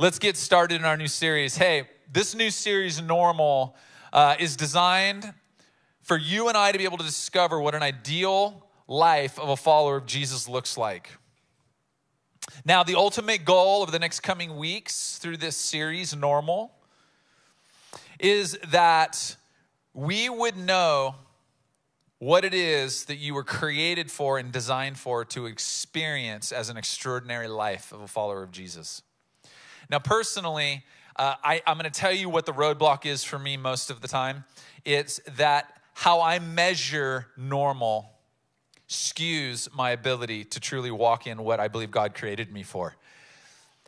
let's get started in our new series. Hey, this new series, Normal, uh, is designed for you and I to be able to discover what an ideal life of a follower of Jesus looks like. Now, the ultimate goal of the next coming weeks through this series, Normal, is that we would know what it is that you were created for and designed for to experience as an extraordinary life of a follower of Jesus. Now, personally, uh, I, I'm going to tell you what the roadblock is for me most of the time. It's that how I measure normal skews my ability to truly walk in what I believe God created me for.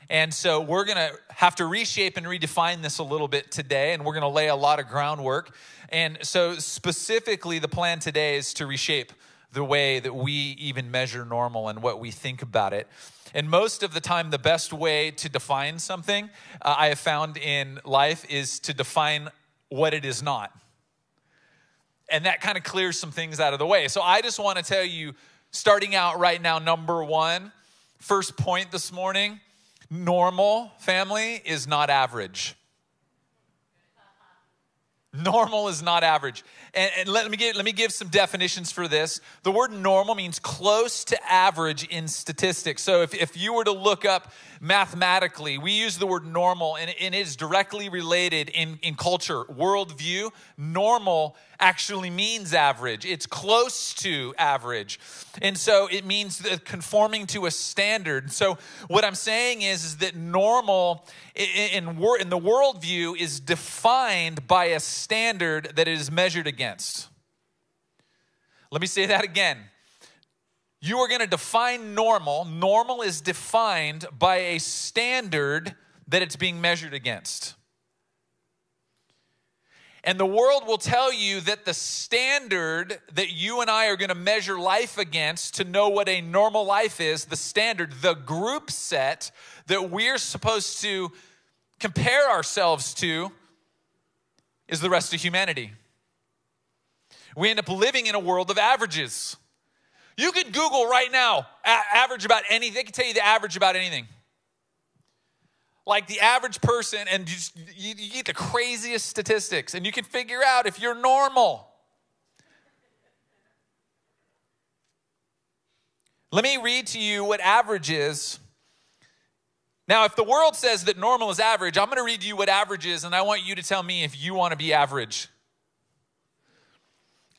And so we're going to have to reshape and redefine this a little bit today, and we're going to lay a lot of groundwork. And so, specifically, the plan today is to reshape the way that we even measure normal and what we think about it. And most of the time, the best way to define something uh, I have found in life is to define what it is not. And that kind of clears some things out of the way. So I just want to tell you, starting out right now, number one, first point this morning normal family is not average. Normal is not average. And, and, let, me give, let me give some definitions for this. The word normal means close to average in statistics. So if, if you were to look up mathematically, we use the word normal and, and it is directly related in, in culture, worldview. Normal actually means average, it's close to average. And so it means conforming to a standard. So what I'm saying is, is that normal in, in, the worldview is defined by a standard that it is measured against. Let me say that again. You are going to define normal. Normal is defined by a standard that it's being measured against. And the world will tell you that the standard that you and I are going to measure life against to know what a normal life is, the standard, the group set that we're supposed to compare ourselves to, is the rest of humanity. We end up living in a world of averages. You could Google right now, average about anything. They can tell you the average about anything like the average person and you, just, you, you get the craziest statistics and you can figure out if you're normal. Let me read to you what average is. Now, if the world says that normal is average, I'm going to read you what average is, and I want you to tell me if you want to be average.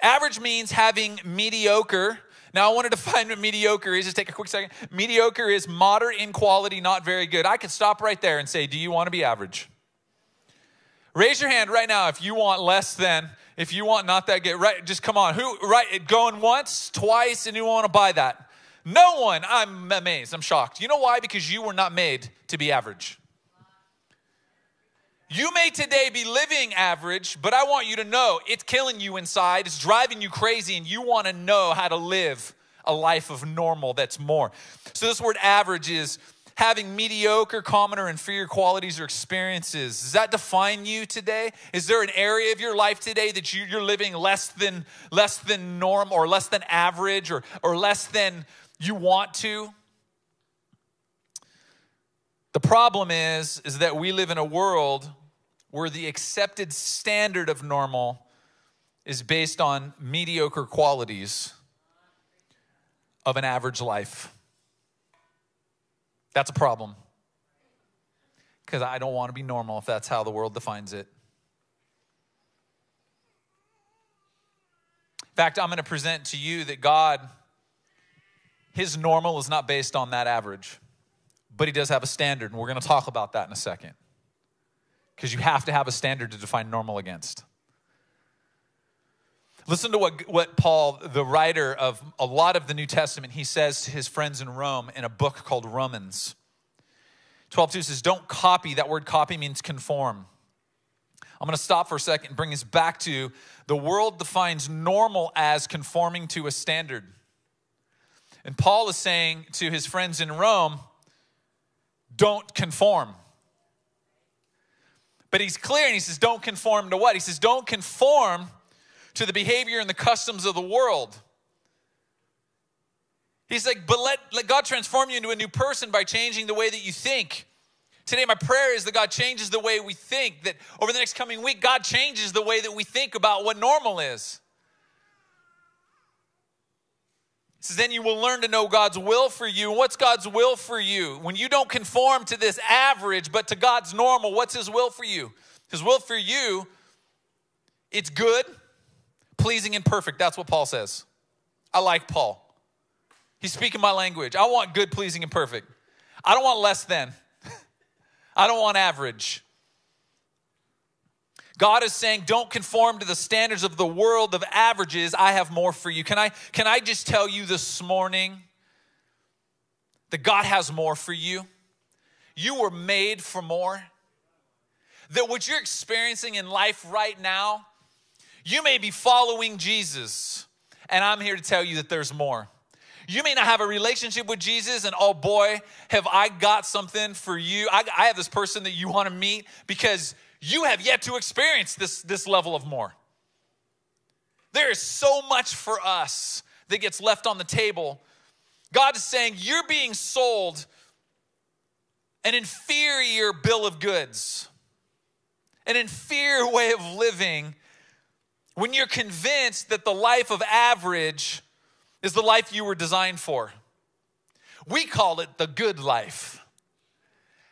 Average means having mediocre now, I want to define what mediocre is. Just take a quick second. Mediocre is moderate in quality, not very good. I could stop right there and say, Do you want to be average? Raise your hand right now if you want less than, if you want not that good. Right, just come on. Who, right, going once, twice, and you want to buy that? No one. I'm amazed. I'm shocked. You know why? Because you were not made to be average. You may today be living average, but I want you to know it's killing you inside. It's driving you crazy, and you want to know how to live a life of normal that's more. So, this word average is having mediocre, common, or inferior qualities or experiences. Does that define you today? Is there an area of your life today that you, are living less than less than norm or less than average or, or less than you want to? The problem is, is that we live in a world where the accepted standard of normal is based on mediocre qualities of an average life. That's a problem. Because I don't want to be normal if that's how the world defines it. In fact, I'm going to present to you that God, his normal is not based on that average, but he does have a standard, and we're going to talk about that in a second because you have to have a standard to define normal against. Listen to what, what Paul, the writer of a lot of the New Testament, he says to his friends in Rome in a book called Romans. 12.2 says, don't copy. That word copy means conform. I'm going to stop for a second and bring us back to the world defines normal as conforming to a standard. And Paul is saying to his friends in Rome, don't conform. But he's clear and he says, don't conform to what? He says, don't conform to the behavior and the customs of the world. He's like, but let, let God transform you into a new person by changing the way that you think. Today, my prayer is that God changes the way we think, that over the next coming week, God changes the way that we think about what normal is. He says, then you will learn to know God's will for you. What's God's will for you? When you don't conform to this average, but to God's normal, what's His will for you? His will for you, it's good, pleasing, and perfect. That's what Paul says. I like Paul. He's speaking my language. I want good, pleasing, and perfect. I don't want less than. I don't want average. God is saying, don't conform to the standards of the world of averages. I have more for you. Can I, can I just tell you this morning that God has more for you? You were made for more. That what you're experiencing in life right now, you may be following Jesus, and I'm here to tell you that there's more. You may not have a relationship with Jesus, and oh boy, have I got something for you. I, I have this person that you want to meet because you have yet to experience this, this level of more. There is so much for us that gets left on the table. God is saying, You're being sold an inferior bill of goods, an inferior way of living when you're convinced that the life of average is the life you were designed for. We call it the good life.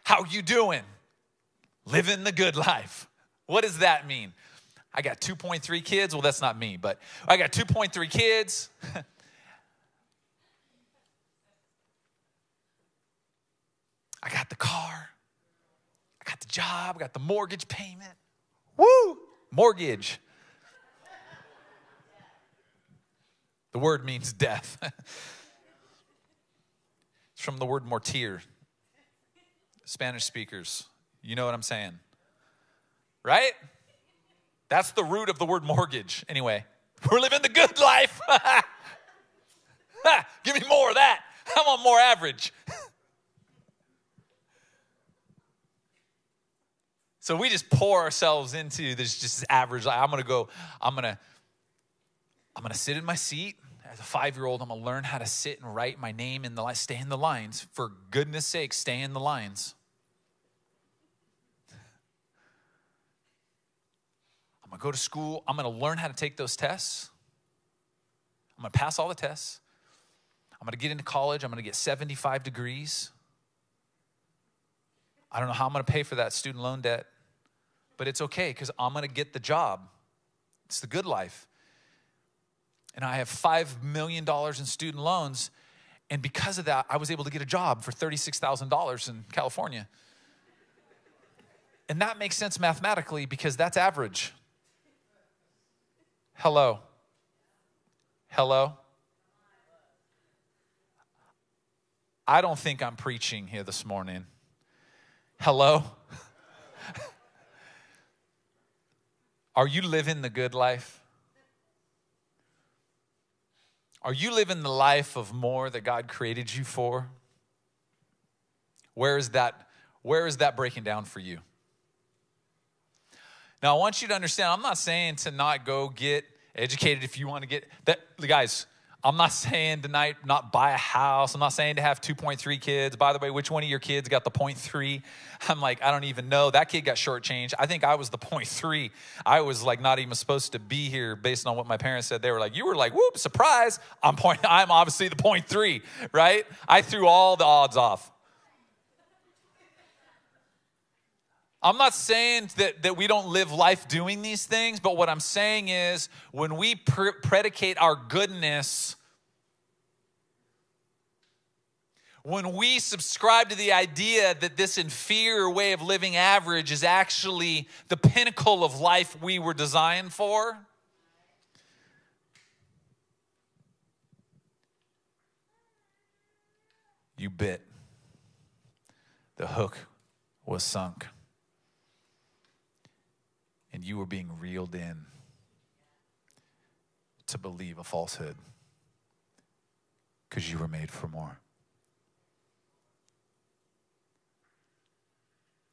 How you doing? Living the good life. What does that mean? I got 2.3 kids. Well, that's not me, but I got 2.3 kids. I got the car. I got the job. I got the mortgage payment. Woo! Mortgage. The word means death. it's from the word mortier. Spanish speakers, you know what I'm saying. Right? That's the root of the word mortgage. Anyway, we're living the good life. Give me more of that. I want more average. so we just pour ourselves into this just average. I'm gonna go, I'm gonna I'm to sit in my seat. As a five year old, I'm to learn how to sit and write my name in the lines, stay in the lines. For goodness sake, stay in the lines. I'm going to go to school. I'm going to learn how to take those tests. I'm going to pass all the tests. I'm going to get into college. I'm going to get 75 degrees. I don't know how I'm going to pay for that student loan debt, but it's okay because I'm going to get the job. It's the good life and I have $5 million in student loans. And because of that, I was able to get a job for $36,000 in California. And that makes sense mathematically because that's average. Hello. Hello. I don't think I'm preaching here this morning. Hello. Are you living the good life? Are you living the life of more that God created you for? Where is that, where is that breaking down for you? Now, I want you to understand, I'm not saying to not go get educated if you want to get that. Guys, I'm not saying tonight not buy a house. I'm not saying to have 2.3 kids. By the way, which one of your kids got the 0.3? I'm like, I don't even know. That kid got shortchanged. I think I was the 0.3. I was like not even supposed to be here based on what my parents said. They were like, you were like, whoop, surprise. I'm point. I'm obviously the 0.3, right? I threw all the odds off. I'm not saying that, that we don't live life doing these things, but what I'm saying is when we pr- predicate our goodness, when we subscribe to the idea that this inferior way of living average is actually the pinnacle of life we were designed for, you bit. The hook was sunk and you were being reeled in to believe a falsehood because you were made for more.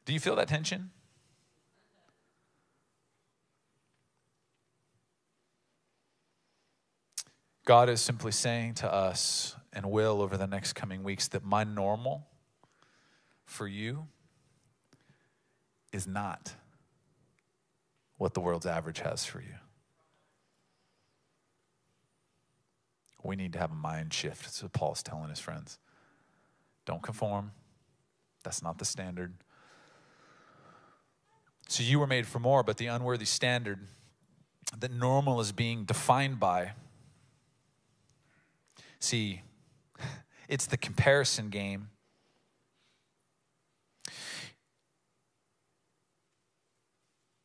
Do you feel that tension? God is simply saying to us and will over the next coming weeks that my normal for you is not what the world's average has for you. We need to have a mind shift. That's what Paul's telling his friends. Don't conform. That's not the standard. So you were made for more, but the unworthy standard that normal is being defined by. See, it's the comparison game.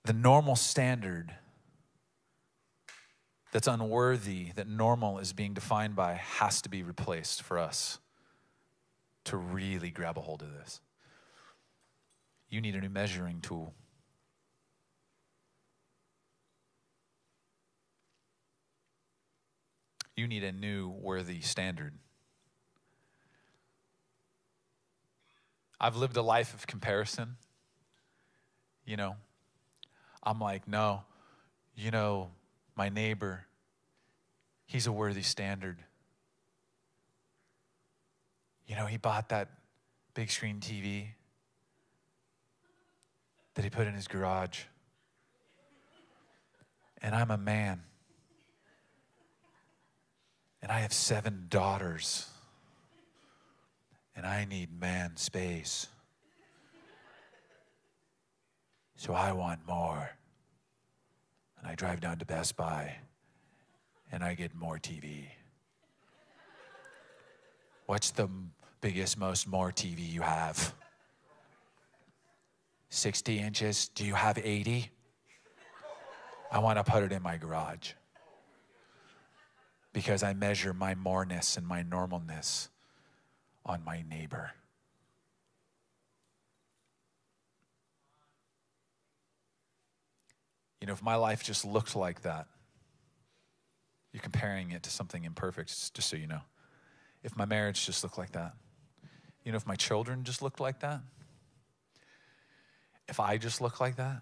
The normal standard that's unworthy, that normal is being defined by, has to be replaced for us to really grab a hold of this. You need a new measuring tool. You need a new worthy standard. I've lived a life of comparison. You know, I'm like, no, you know, my neighbor, he's a worthy standard. You know, he bought that big screen TV that he put in his garage. And I'm a man. And I have seven daughters. And I need man space. So I want more. And I drive down to Best Buy and I get more TV. What's the biggest, most more TV you have? 60 inches? Do you have 80? I want to put it in my garage because I measure my moreness and my normalness on my neighbor. You know, if my life just looked like that, you're comparing it to something imperfect, just so you know. If my marriage just looked like that, you know, if my children just looked like that, if I just looked like that,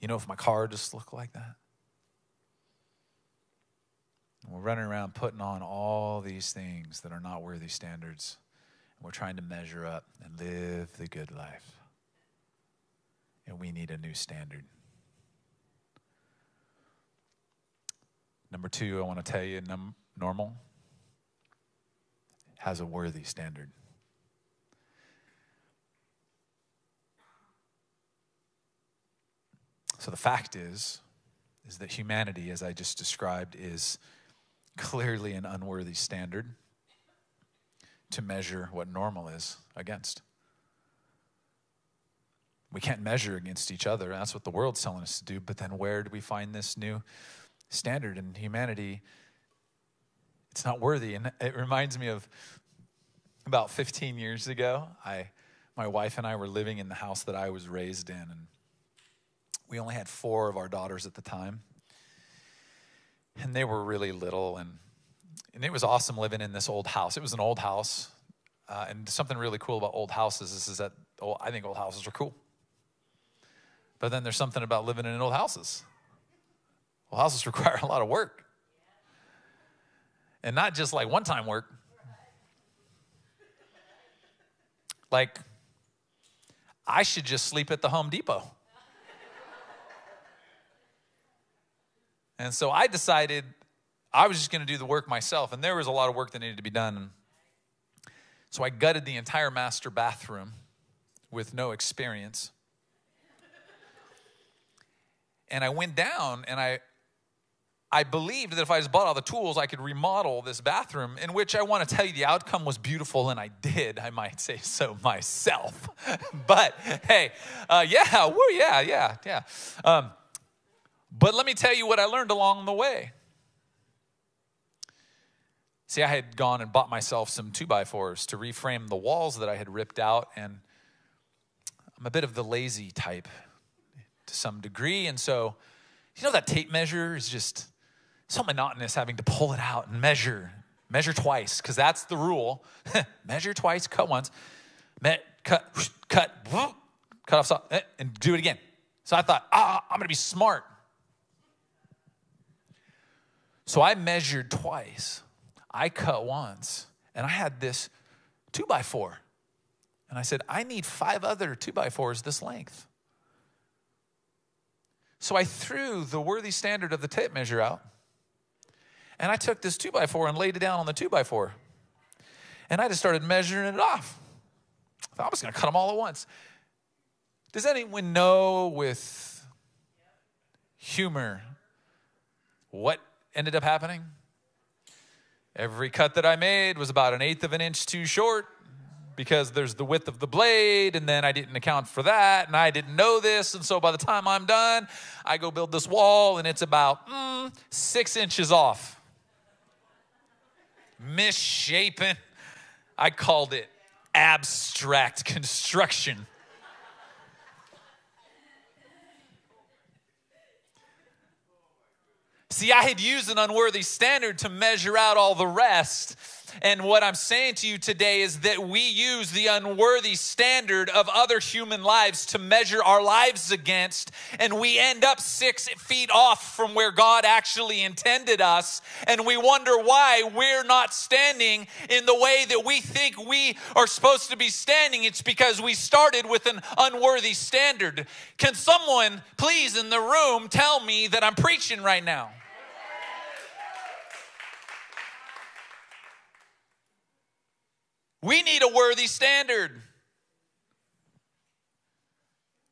you know, if my car just looked like that, we're running around putting on all these things that are not worthy standards. And we're trying to measure up and live the good life. And we need a new standard. Number two, I want to tell you num- normal has a worthy standard. So the fact is, is that humanity, as I just described, is clearly an unworthy standard to measure what normal is against. We can't measure against each other. That's what the world's telling us to do. But then where do we find this new standard in humanity? It's not worthy. And it reminds me of about 15 years ago. I, my wife and I were living in the house that I was raised in. And we only had four of our daughters at the time and they were really little and and it was awesome living in this old house it was an old house uh, and something really cool about old houses is, is that oh, i think old houses are cool but then there's something about living in old houses Well, houses require a lot of work and not just like one time work like i should just sleep at the home depot And so I decided I was just going to do the work myself. And there was a lot of work that needed to be done. So I gutted the entire master bathroom with no experience. And I went down and I I believed that if I just bought all the tools, I could remodel this bathroom, in which I want to tell you the outcome was beautiful, and I did. I might say so myself. but hey, uh, yeah, woo, yeah, yeah, yeah. Um, but let me tell you what I learned along the way. See, I had gone and bought myself some two by fours to reframe the walls that I had ripped out, and I'm a bit of the lazy type to some degree. And so, you know, that tape measure is just so monotonous having to pull it out and measure, measure twice, because that's the rule. measure twice, cut once, cut, cut, cut off, eh, and do it again. So I thought, ah, I'm gonna be smart. So I measured twice. I cut once, and I had this two by four. And I said, I need five other two by fours this length. So I threw the worthy standard of the tape measure out. And I took this two by four and laid it down on the two by four. And I just started measuring it off. I thought I was going to cut them all at once. Does anyone know with humor what ended up happening? Every cut that I made was about an eighth of an inch too short because there's the width of the blade, and then I didn't account for that, and I didn't know this. And so by the time I'm done, I go build this wall, and it's about mm, six inches off. Misshapen. I called it abstract construction. See, I had used an unworthy standard to measure out all the rest. And what I'm saying to you today is that we use the unworthy standard of other human lives to measure our lives against, and we end up six feet off from where God actually intended us. And we wonder why we're not standing in the way that we think we are supposed to be standing. It's because we started with an unworthy standard. Can someone, please, in the room, tell me that I'm preaching right now? We need a worthy standard.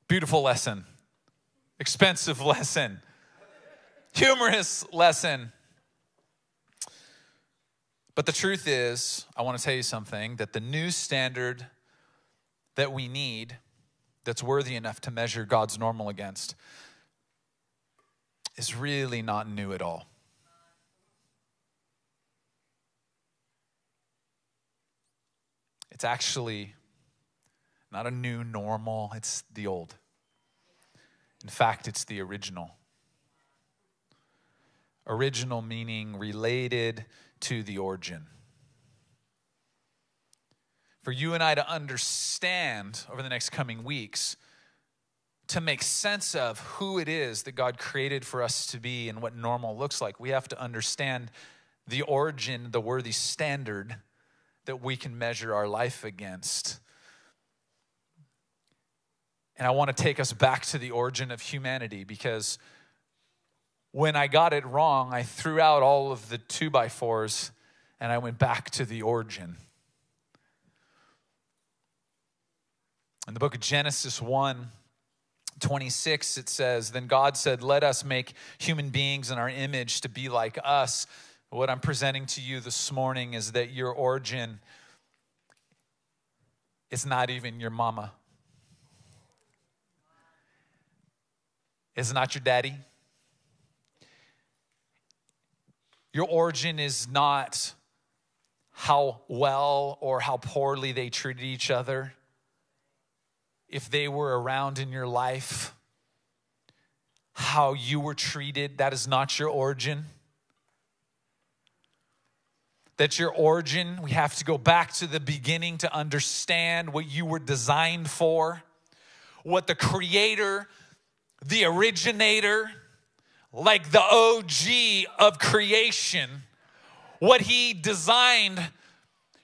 Beautiful lesson, expensive lesson, humorous lesson. But the truth is, I want to tell you something that the new standard that we need, that's worthy enough to measure God's normal against, is really not new at all. It's actually not a new normal, it's the old. In fact, it's the original. Original meaning related to the origin. For you and I to understand over the next coming weeks, to make sense of who it is that God created for us to be and what normal looks like, we have to understand the origin, the worthy standard that we can measure our life against. And I want to take us back to the origin of humanity because when I got it wrong, I threw out all of the two by fours and I went back to the origin. In the book of Genesis 1, 26, it says, Then God said, Let us make human beings in our image to be like us. What I'm presenting to you this morning is that your origin is not even your mama. It's not your daddy. Your origin is not how well or how poorly they treated each other. If they were around in your life, how you were treated, that is not your origin that your origin, we have to go back to the beginning to understand what you were designed for, what the creator, the originator, like the OG of creation, what he designed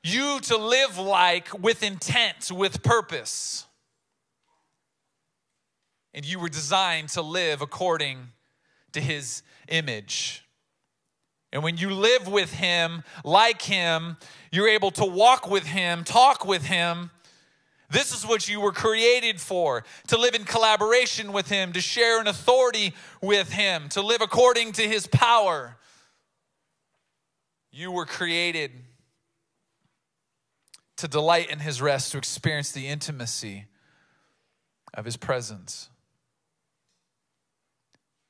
you to live like with intent, with purpose. And you were designed to live according to his image. And when you live with Him, like Him, you're able to walk with Him, talk with Him. This is what you were created for to live in collaboration with Him, to share an authority with Him, to live according to His power. You were created to delight in His rest, to experience the intimacy of His presence.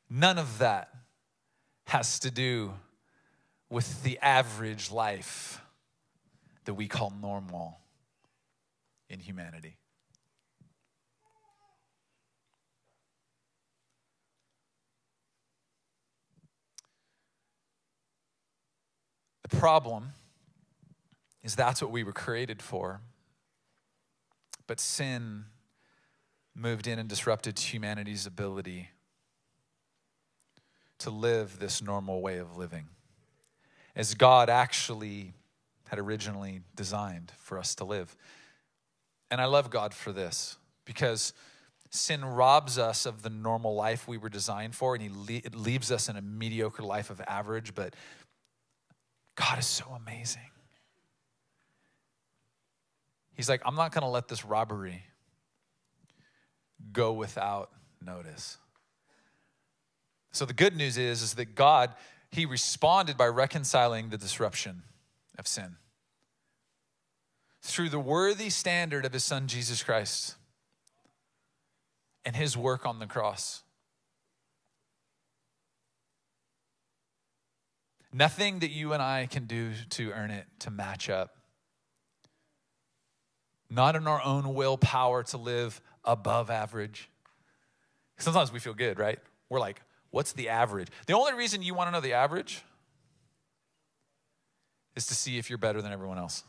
None of that has to do with the average life that we call normal in humanity. The problem is that's what we were created for. But sin moved in and disrupted humanity's ability to live this normal way of living as God actually had originally designed for us to live. And I love God for this because sin robs us of the normal life we were designed for, and he le- it leaves us in a mediocre life of average. But God is so amazing. He's like, I'm not going to let this robbery go without notice. So the good news is, is that God, he responded by reconciling the disruption of sin through the worthy standard of his son Jesus Christ and his work on the cross. Nothing that you and I can do to earn it, to match up. Not in our own willpower to live above average. Sometimes we feel good, right? We're like, what's the average? The only reason you want to know the average is to see if you're better than everyone else.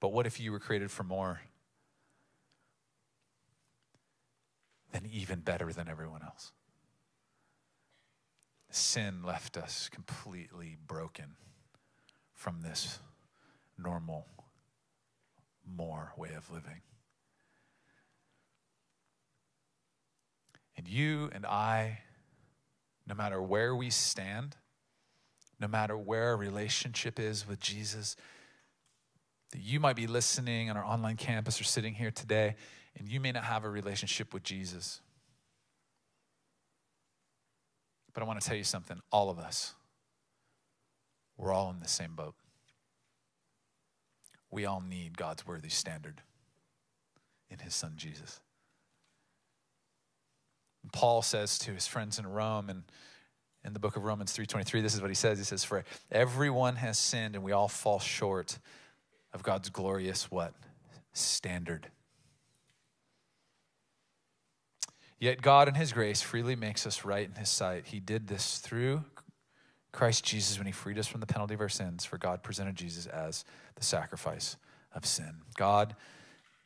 But what if you were created for more? Than even better than everyone else. Sin left us completely broken from this normal, way of living. And you and I, no matter where we stand, no matter where our relationship is with Jesus, that you might be listening on our online campus or sitting here today, and you may not have a relationship with Jesus. But I want to tell you something all of us, we're all in the same boat. We all need God's worthy standard in his son Jesus. Paul says to his friends in Rome and in the book of Romans 3:23 this is what he says he says for everyone has sinned and we all fall short of God's glorious what? Standard. Yet God, in His grace, freely makes us right in His sight. He did this through Christ Jesus when He freed us from the penalty of our sins, for God presented Jesus as the sacrifice of sin. God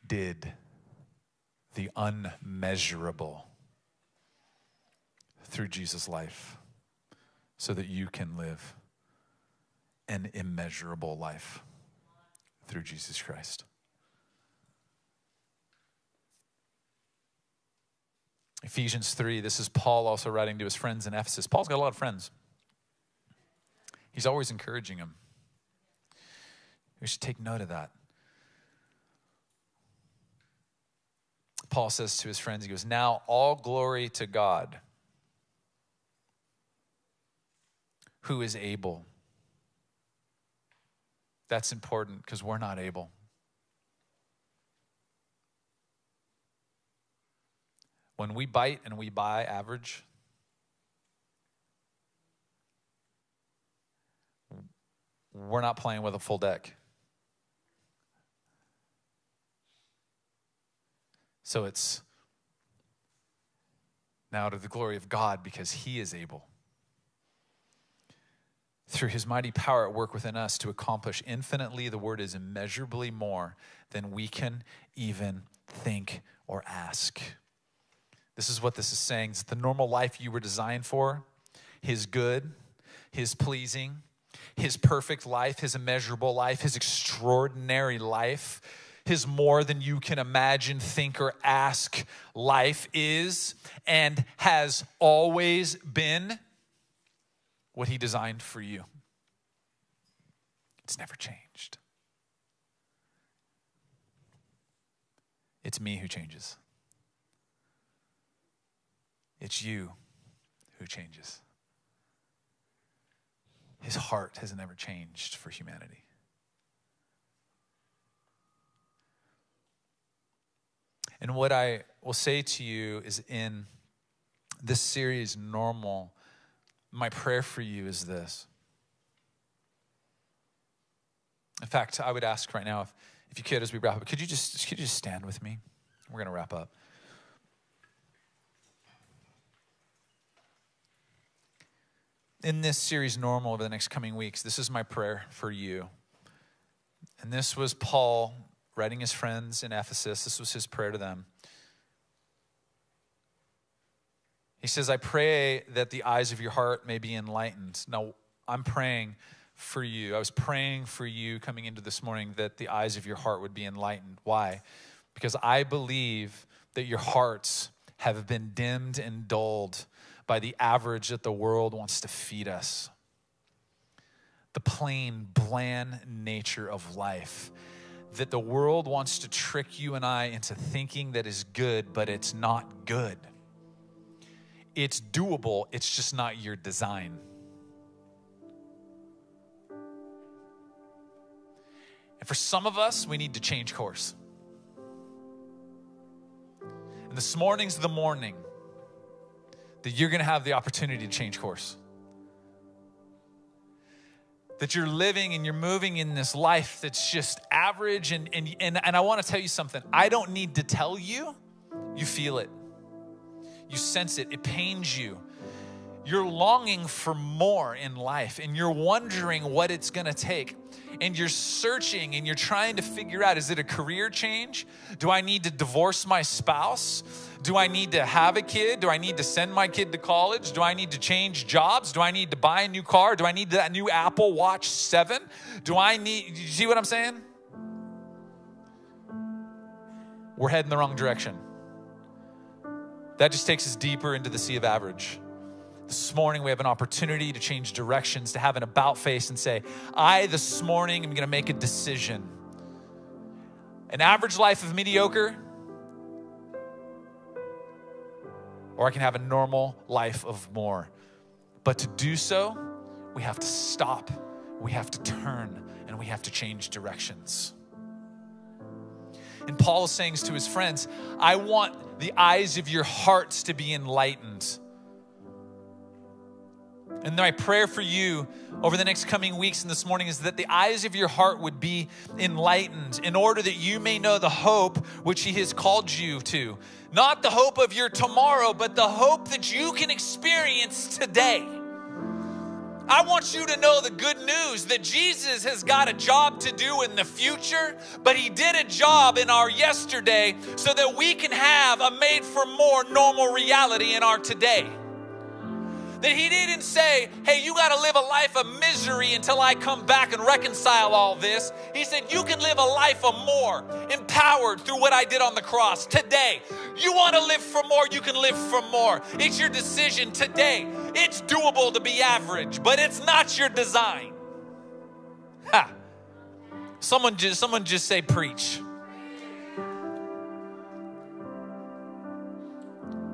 did the unmeasurable through Jesus' life so that you can live an immeasurable life through Jesus Christ. Ephesians 3, this is Paul also writing to his friends in Ephesus. Paul's got a lot of friends. He's always encouraging him. We should take note of that. Paul says to his friends, he goes, Now all glory to God, who is able that's important because we're not able. When we bite and we buy average, we're not playing with a full deck. So it's now to the glory of God because He is able through his mighty power at work within us to accomplish infinitely, the word is immeasurably more than we can even think or ask. This is what this is saying. It's the normal life you were designed for, his good, his pleasing, his perfect life, his immeasurable life, his extraordinary life, his more than you can imagine, think, or ask life is and has always been what He designed for you. It's never changed. It's me who changes. It's you who changes. His heart has never changed for humanity. And what I will say to you is in this series, Normal, my prayer for you is this. In fact, I would ask right now if, if you could, as we wrap up, could you just could you just stand with me? We're going to wrap up. In this series, Normal, over the next coming weeks, this is my prayer for you. And this was Paul writing his friends in Ephesus. This was his prayer to them. He says, I pray that the eyes of your heart may be enlightened. Now, I'm praying for you. I was praying for you coming into this morning that the eyes of your heart would be enlightened. Why? Because I believe that your hearts have been dimmed and dulled by the average that the world wants to feed us. The plain, bland nature of life. That the world wants to trick you and I into thinking that is good, but it's not good. It's doable, it's just not your design. And for some of us, we need to change course. And this morning's the morning that you're going to have the opportunity to change course. That you're living and you're moving in this life that's just average. And, and, and, and I want to tell you something. I don't need to tell you, you feel it, you sense it, it pains you. You're longing for more in life and you're wondering what it's going to take and you're searching and you're trying to figure out is it a career change? Do I need to divorce my spouse? Do I need to have a kid? Do I need to send my kid to college? Do I need to change jobs? Do I need to buy a new car? Do I need that new Apple Watch 7? Do I need, you see what I'm saying? We're heading the wrong direction. That just takes us deeper into the sea of average. This morning, we have an opportunity to change directions, to have an about face and say, I this morning am going to make a decision. An average life of mediocre, or I can have a normal life of more. But to do so, we have to stop, we have to turn, and we have to change directions. And Paul is saying to his friends, I want the eyes of your hearts to be enlightened. And my prayer for you over the next coming weeks and this morning is that the eyes of your heart would be enlightened in order that you may know the hope which He has called you to. Not the hope of your tomorrow, but the hope that you can experience today. I want you to know the good news that Jesus has got a job to do in the future, but He did a job in our yesterday so that we can have a made for more normal reality in our today. That he didn't say, hey, you got to live a life of misery until I come back and reconcile all this. He said, you can live a life of more, empowered through what I did on the cross today. You want to live for more, you can live for more. It's your decision today. It's doable to be average, but it's not your design. Ha. Someone just, someone just say, preach.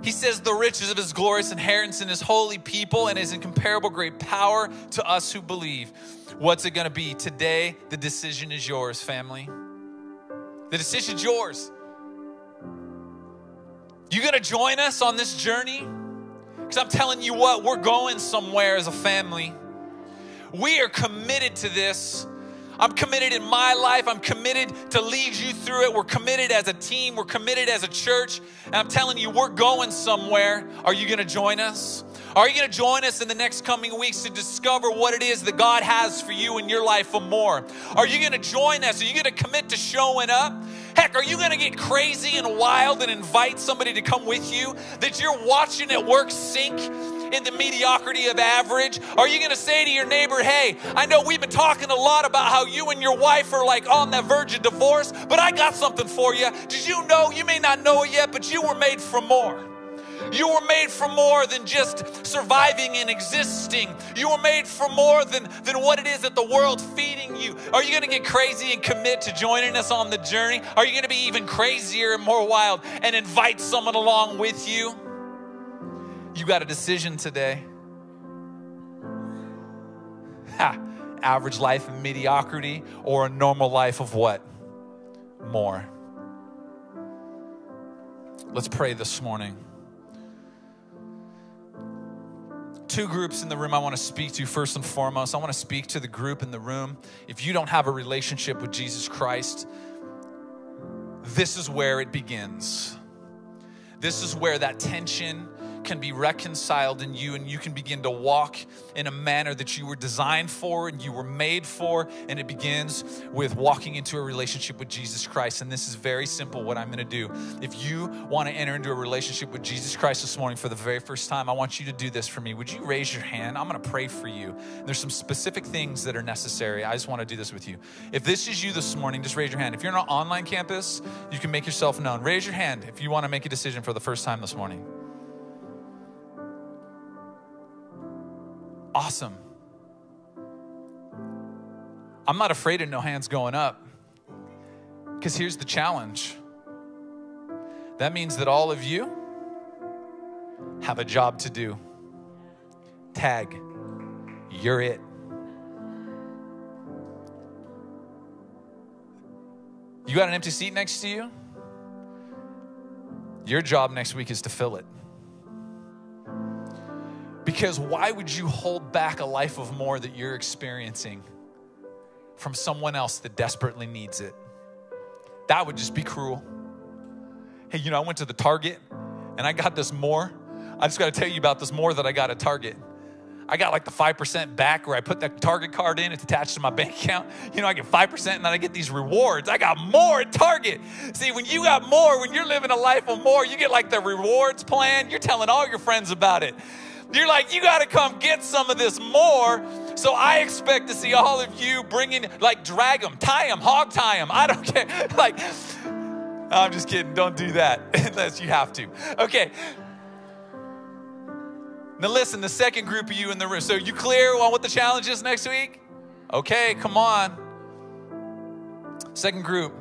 He says, the riches of his glorious inheritance in his holy people and his incomparable great power to us who believe. What's it going to be? Today, the decision is yours, family. The decision's yours. You going to join us on this journey? Because I'm telling you what, we're going somewhere as a family. We are committed to this. I'm committed in my life. I'm committed to lead you through it. We're committed as a team. We're committed as a church. And I'm telling you, we're going somewhere. Are you going to join us? Are you going to join us in the next coming weeks to discover what it is that God has for you in your life and more? Are you going to join us? Are you going to commit to showing up? Heck, are you going to get crazy and wild and invite somebody to come with you that you're watching it work sink in the mediocrity of average? Are you going to say to your neighbor, hey, I know we've been talking a lot about how you and your wife are like on that verge of divorce, but I got something for you. Did you know, you may not know it yet, but you were made for more. You were made for more than just surviving and existing. You were made for more than, than what it is that the world's feeding you. Are you going to get crazy and commit to joining us on the journey? Are you going to be even crazier and more wild and invite someone along with you? You got a decision today. Ha, average life of mediocrity or a normal life of what? More. Let's pray this morning. Two groups in the room I want to speak to first and foremost. I want to speak to the group in the room. If you don't have a relationship with Jesus Christ, this is where it begins. This is where that tension can be reconciled in you and you can begin to walk in a manner that you were designed for and you were made for. And it begins with walking into a relationship with Jesus Christ. And this is very simple what I'm going to do. If you want to enter into a relationship with Jesus Christ this morning for the very first time, I want you to do this for me. Would you raise your hand? I'm going to pray for you. There's some specific things that are necessary. I just want to do this with you. If this is you this morning, just raise your hand. If you're on an online campus, you can make yourself known. Raise your hand if you want to make a decision for the first time this morning. Awesome. I'm not afraid of no hands going up because here's the challenge. That means that all of you have a job to do. Tag, you're it. You got an empty seat next to you? Your job next week is to fill it. Because why would you hold back a life of more that you're experiencing from someone else that desperately needs it? That would just be cruel. Hey, you know, I went to the Target and I got this more. I just got to tell you about this more that I got at Target. I got like the 5% back where I put that Target card in, it's attached to my bank account. You know, I get 5% and then I get these rewards. I got more at Target. See, when you got more, when you're living a life of more, you get like the rewards plan. You're telling all your friends about it. You're like, you got to come get some of this more. So I expect to see all of you bringing, like, drag them, tie them, hog tie them. I don't care. Like, I'm just kidding. Don't do that unless you have to. Okay. Now, listen, the second group of you in the room. So, you clear on what the challenge is next week? Okay, come on. Second group,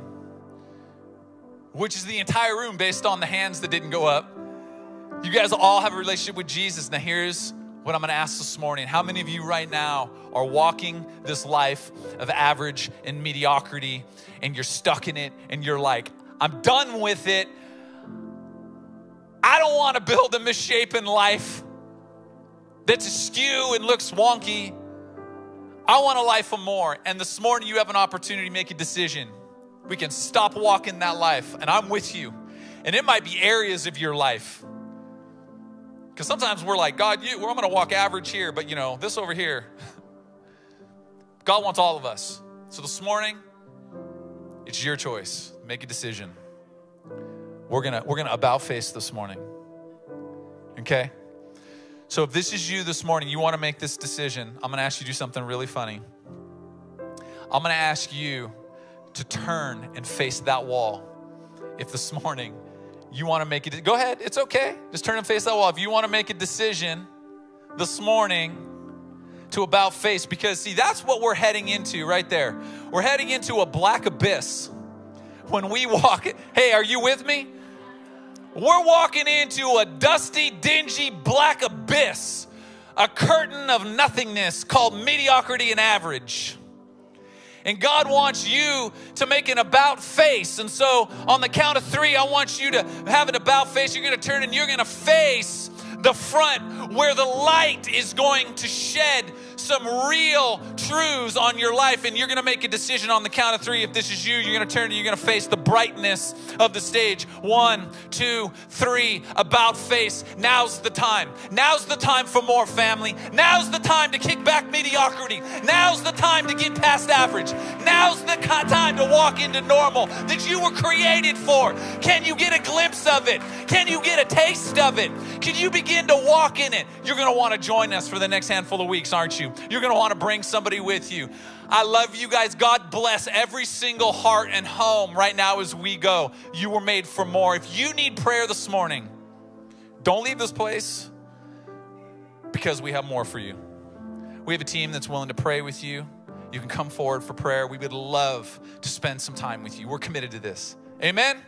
which is the entire room based on the hands that didn't go up. You guys all have a relationship with Jesus. Now, here's what I'm gonna ask this morning. How many of you right now are walking this life of average and mediocrity and you're stuck in it and you're like, I'm done with it. I don't wanna build a misshapen life that's askew and looks wonky. I want a life of more. And this morning, you have an opportunity to make a decision. We can stop walking that life, and I'm with you. And it might be areas of your life. Because sometimes we're like, God, you, well, I'm going to walk average here, but you know, this over here. God wants all of us. So this morning, it's your choice. Make a decision. We're gonna we're gonna about face this morning. Okay? So if this is you this morning, you want to make this decision, I'm gonna ask you to do something really funny. I'm gonna ask you to turn and face that wall. If this morning you want to make it, go ahead, it's okay. Just turn and face that wall. If you want to make a decision this morning to about face, because see, that's what we're heading into right there. We're heading into a black abyss when we walk. Hey, are you with me? We're walking into a dusty, dingy, black abyss, a curtain of nothingness called mediocrity and average. And God wants you to make an about face. And so, on the count of three, I want you to have an about face. You're going to turn and you're going to face the front where the light is going to shed some real truths on your life. And you're to make a decision on the count of three. If this is you, you're to turn and you're to face the brightness of the stage. One, two, three, about face. Now's the time. Now's the time for more family. Now's the time to kick back mediocrity. Now's the time to get past average. Now's the time to walk into normal that you were created for. Can you get a glimpse of it? Can you get a taste of it? Can you begin to walk in it? You're want to join us for the next handful of weeks, aren't you? You're going to want to bring somebody with you. I love you guys. God bless every single heart and home right now as we go. You were made for more. If you need prayer this morning, don't leave this place because we have more for you. We have a team that's willing to pray with you. You can come forward for prayer. We would love to spend some time with you. We're committed to this. Amen.